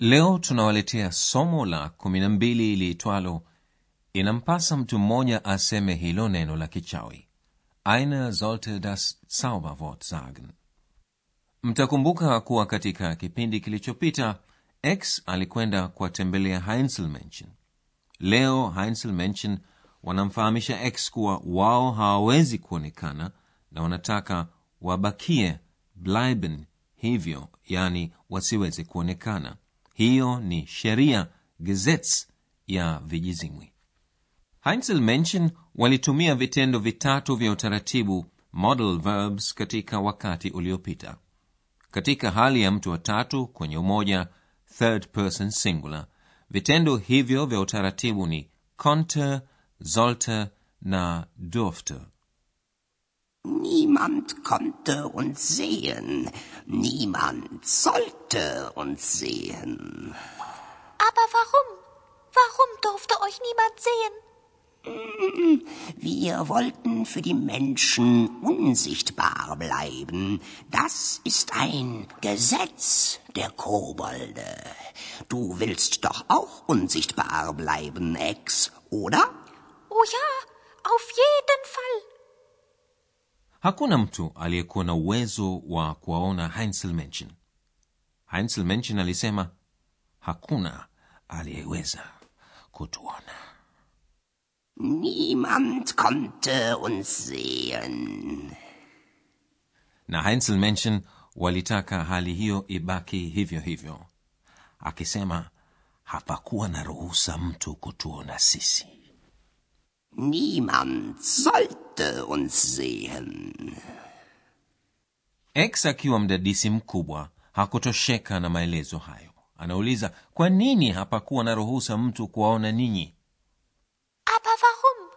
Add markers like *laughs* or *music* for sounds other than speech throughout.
Leo tunawaletea somo la kumi na mbili liitwalo inampasa mtu mmoja aseme hilo neno la kichawi. Einer sollte das Zauberwort sagen. Mtakumbuka kuwa katika kipindi kilichopita X alikwenda kuwatembelea heinzelmenchen Leo heinzelmenchen wanamfahamisha X kuwa wao hawawezi kuonekana na wanataka wabakie bleiben hivyo, yani wasiweze kuonekana. Hiyo ni sheria Gesetz ya vijizimwi. Heinzel Heinzelmännchen walitumia vitendo vitatu vya utaratibu model verbs katika wakati uliopita. Katika hali ya mtu wa tatu kwenye umoja third person singular, vitendo hivyo vya utaratibu ni konnte, sollte na durfte. Niemand konnte uns sehen, niemand sollte uns sehen. Aber warum? Warum durfte euch niemand sehen? Wir wollten für die Menschen unsichtbar bleiben. Das ist ein Gesetz der Kobolde. Du willst doch auch unsichtbar bleiben, Ex, oder? Oh ja, auf jeden Fall. Hakuna mtu aliyekuwa na uwezo wa kuwaona Heinzelmännchen. Heinzelmännchen alisema hakuna aliyeweza kutuona. Niemand konnte uns sehen. na Heinzelmännchen walitaka hali hiyo ibaki hivyo hivyo, akisema hapakuwa na ruhusa mtu kutuona sisi. Niemand sollte uns sehen. X akiwa mdadisi mkubwa hakutosheka na maelezo hayo. Anauliza, kwa nini hapakuwa na ruhusa mtu kuwaona ninyi? Aber warum?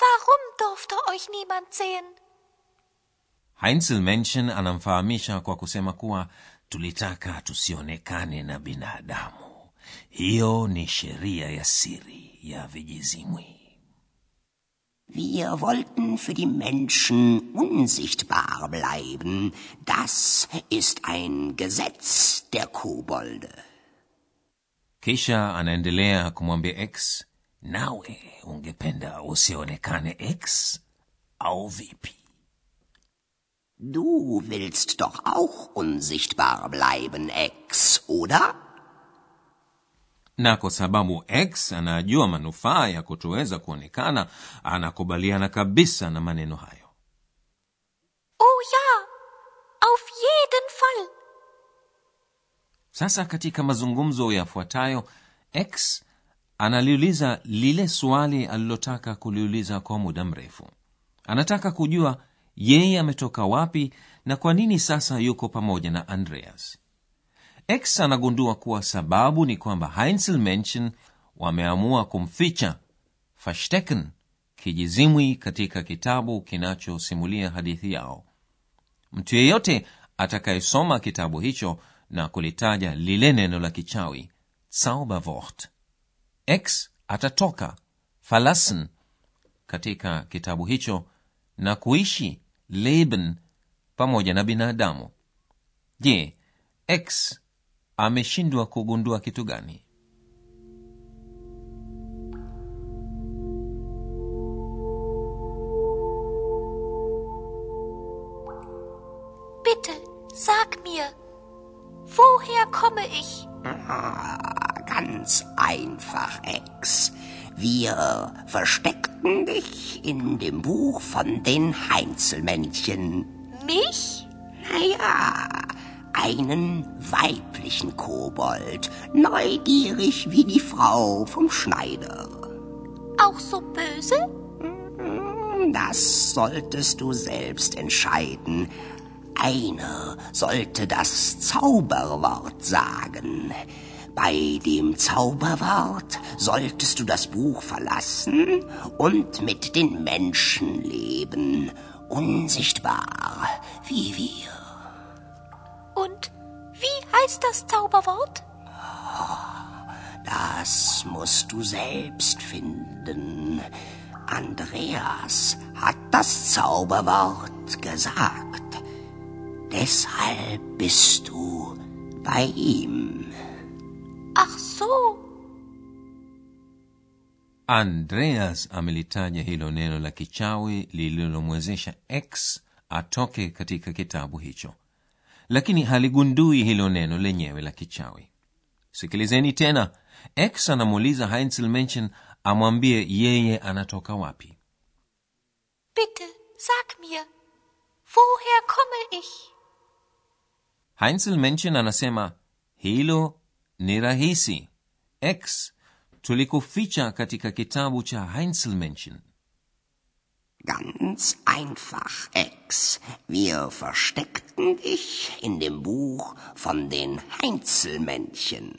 Warum durfte euch niemand sehen? Heinzelmännchen anamfahamisha kwa kusema kuwa tulitaka tusionekane na binadamu. Hiyo ni sheria ya siri ya vijizimwi. Wir wollten für die Menschen unsichtbar bleiben. Das ist ein Gesetz der Kobolde. Kisha anaendelea kumwambia X, nawe ungependa usionekane X au vipi? Du willst doch auch unsichtbar bleiben, Ex, oder? Na kwa sababu X anajua manufaa ya kutoweza kuonekana, anakubaliana kabisa na maneno hayo. Oh ya auf jeden Fall. Sasa katika mazungumzo yafuatayo, X analiuliza lile swali alilotaka kuliuliza kwa muda mrefu. Anataka kujua yeye ametoka wapi na kwa nini sasa yuko pamoja na Andreas. X anagundua kuwa sababu ni kwamba Heinzelmännchen wameamua kumficha verstecken kijizimwi katika kitabu kinachosimulia hadithi yao. Mtu yeyote atakayesoma kitabu hicho na kulitaja lile neno la kichawi Zauberwort, X atatoka verlassen katika kitabu hicho na kuishi leben pamoja na binadamu. Je, X ameshindwa kugundua kitu gani? Bitte, sag mir, woher komme ich? Ah, ganz einfach, Ex. Wir versteckten dich in dem Buch von den Heinzelmännchen. Mich? Naja, einen weiblichen Kobold, neugierig wie die Frau vom Schneider. Auch so böse? Das solltest du selbst entscheiden. Einer sollte das Zauberwort sagen. Bei dem Zauberwort solltest du das Buch verlassen und mit den Menschen leben, unsichtbar wie wir. Und wie heißt das Zauberwort? Das musst du selbst finden. Andreas hat das Zauberwort gesagt. Deshalb bist du bei ihm. Ach so. andreas amelitaja hilo neno la kichawi lililomwezesha x atoke katika kitabu hicho lakini haligundui hilo neno lenyewe la kichawi. Sikilizeni tena. X anamuuliza heinzelmenschen amwambie yeye anatoka wapi. Bitte, sag mir, woher komme ich? heinzelmenschen anasema hilo ni rahisi. X tulikuficha katika kitabu cha heinzelmenschen Ganz einfach, Ex. Wir versteckten dich in dem Buch von den Heinzelmännchen.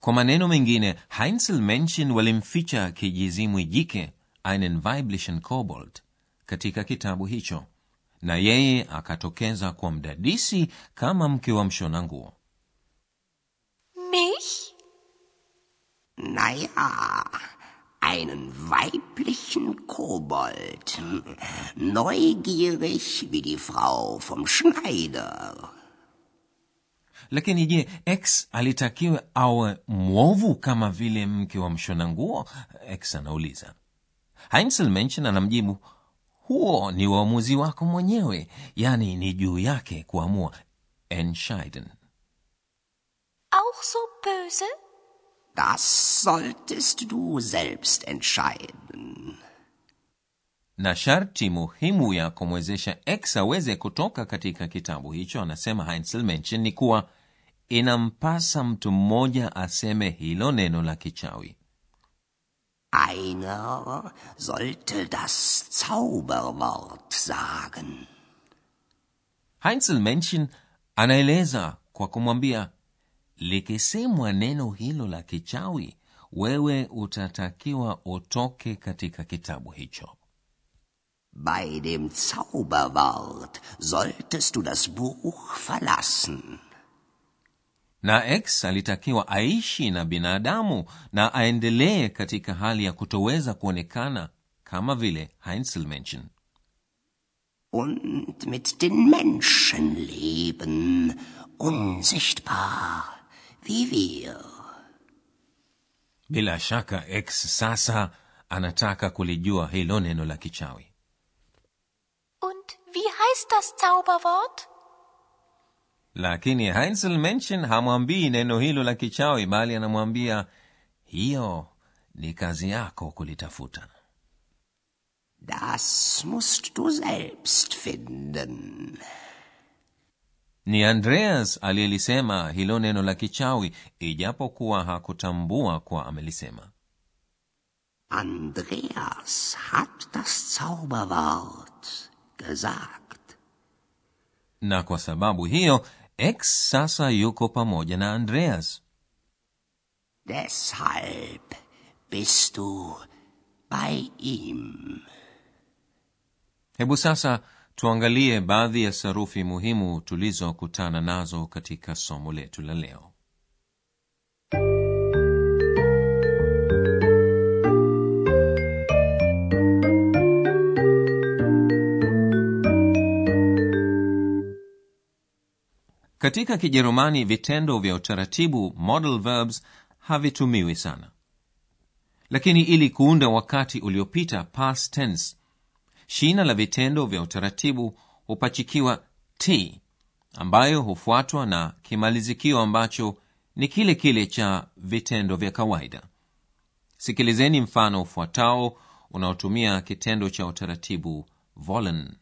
kwa maneno mengine heinzelmenschen walimficha kijizimwi jike einen weiblichen kobold katika kitabu hicho na yeye akatokeza kwa mdadisi kama mke wa mshona nguo Mich? Naja, einen weiblichen Kobold. *laughs* Neugierig wie die Frau vom Schneider. lakini je x alitakiwe awe mwovu kama vile mke wa mshona nguo x anauliza heinzelmenschen anamjibu huo ni uamuzi wako mwenyewe yani ni juu yake kuamua entscheiden Auch so böse? Das solltest du selbst entscheiden. na sharti muhimu ya kumwezesha x aweze kutoka katika kitabu hicho anasema heinzelmenschen ni kuwa inampasa mtu mmoja aseme hilo neno la kichawi Einer sollte das Zauberwort sagen. heinzelmenschen anaeleza kwa kumwambia likisemwa neno hilo la kichawi wewe utatakiwa utoke katika kitabu hicho. Bei dem Zauberwort solltest du das Buch verlassen. na x alitakiwa aishi na binadamu na aendelee katika hali ya kutoweza kuonekana kama vile heinzelmenschen Und mit den Menschen leben, unsichtbar wie wir. bila shaka x sasa anataka kulijua hilo neno la kichawi Und wie heißt das Zauberwort? lakini heinzelmenschen hamwambii neno hilo la kichawi bali anamwambia hiyo ni kazi yako kulitafuta Das musst du selbst finden. Ni andreas aliyelisema hilo neno la kichawi ijapokuwa hakutambua kuwa amelisema Andreas hat das Zauberwort gesagt. na kwa sababu hiyo x sasa yuko pamoja na andreas Deshalb bist du bei ihm. hebu sasa tuangalie baadhi ya sarufi muhimu tulizokutana nazo katika somo letu la leo. Katika kijerumani vitendo vya utaratibu model verbs havitumiwi sana. Lakini ili kuunda wakati uliopita past tense shina la vitendo vya utaratibu hupachikiwa t ambayo hufuatwa na kimalizikio ambacho ni kile kile cha vitendo vya kawaida. Sikilizeni mfano ufuatao unaotumia kitendo cha utaratibu volen.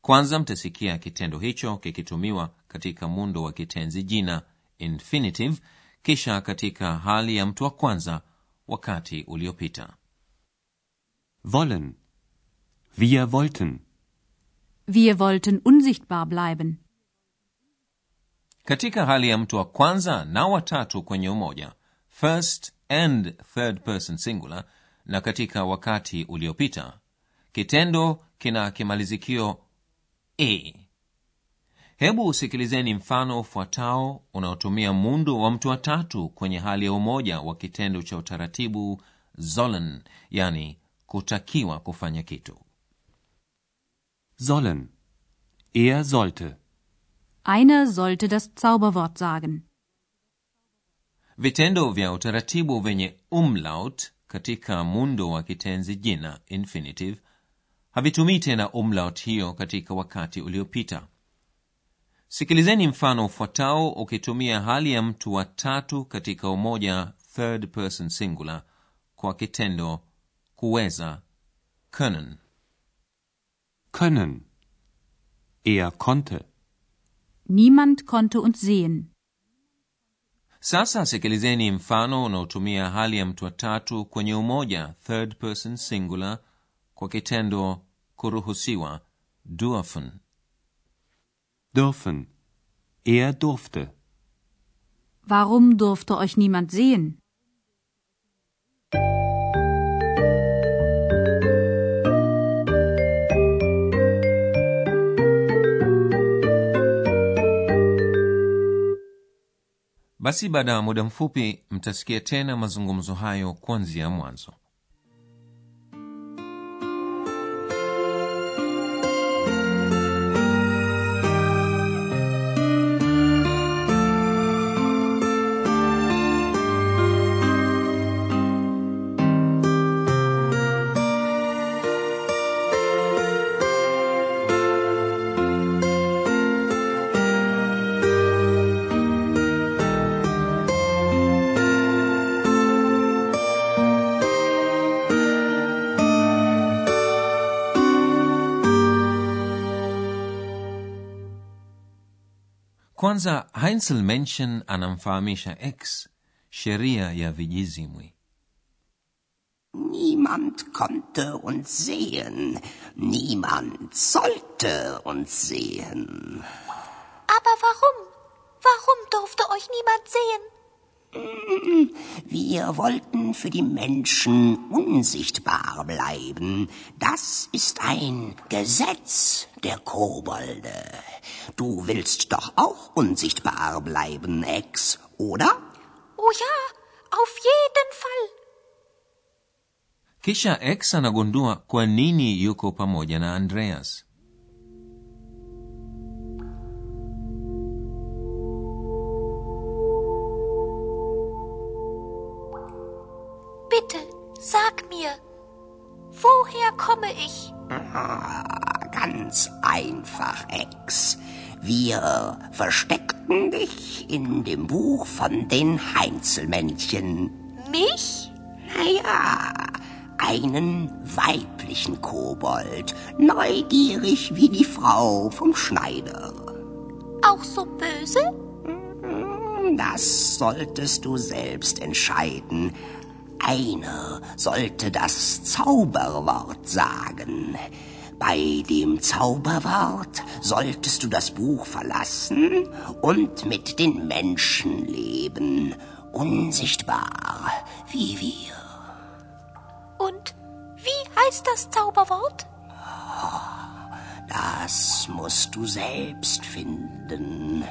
Kwanza mtasikia kitendo hicho kikitumiwa katika muundo wa kitenzi jina infinitive kisha katika hali ya mtu wa kwanza wakati uliopita. Wollen. Wir wollten. Wir wollten unsichtbar bleiben. katika hali ya mtu wa kwanza na watatu kwenye umoja first and third person singular na katika wakati uliopita kitendo kina kimalizikio e hebu usikilizeni mfano ufuatao unaotumia muundo wa mtu wa tatu kwenye hali ya umoja wa kitendo cha utaratibu sollen yani kutakiwa kufanya kitu Sollen. Er sollte. Einer sollte das Zauberwort sagen. vitendo vya utaratibu vyenye umlaut katika muundo wa kitenzi jina infinitive havitumii tena umlaut hiyo katika wakati uliopita sikilizeni mfano ufuatao ukitumia hali ya mtu wa tatu katika umoja third person singular kwa kitendo kuweza können Können. Er konnte. Niemand konnte uns sehen. sasa sikilizeni mfano unaotumia hali ya mtu wa tatu kwenye umoja third person singular kwa kitendo kuruhusiwa dürfen Dürfen. Er durfte. Warum durfte euch niemand sehen? Basi baada ya muda mfupi mtasikia tena mazungumzo hayo kuanzia mwanzo kwanza heinzelmenschen anamfahamisha x sheria ya vijizimwi Niemand konnte uns sehen. Niemand sollte uns sehen. Aber warum? Warum durfte euch niemand sehen? Wir wollten für die Menschen unsichtbar bleiben. Das ist ein Gesetz der Kobolde. Du willst doch auch unsichtbar bleiben, Ex, oder? Oh ja, auf jeden Fall. kisha x anagundua kwa nini yuko pamoja na andreas mir, woher komme ich? Ah, ganz einfach, Ex. Wir versteckten dich in dem Buch von den Heinzelmännchen. Mich? Naja, einen weiblichen Kobold, neugierig wie die Frau vom Schneider. Auch so böse? Das solltest du selbst entscheiden. Einer sollte das Zauberwort sagen. Bei dem Zauberwort solltest du das Buch verlassen und mit den Menschen leben, unsichtbar wie wir. Und wie heißt das Zauberwort? Das musst du selbst finden.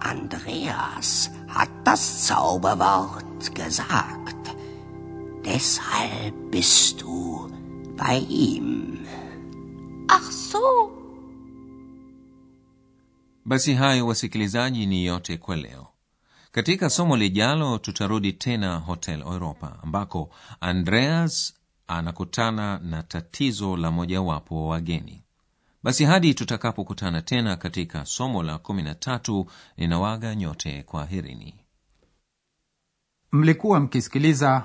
Andreas hat das Zauberwort gesagt. Deshalb bist du bei ihm. Ach so. basi hayo wasikilizaji ni yote kwa leo katika somo lijalo tutarudi tena hotel europa ambako andreas anakutana na tatizo la mojawapo wa wageni basi hadi tutakapokutana tena katika somo la kumi na tatu ninawaga nyote kwa herini mlikuwa mkisikiliza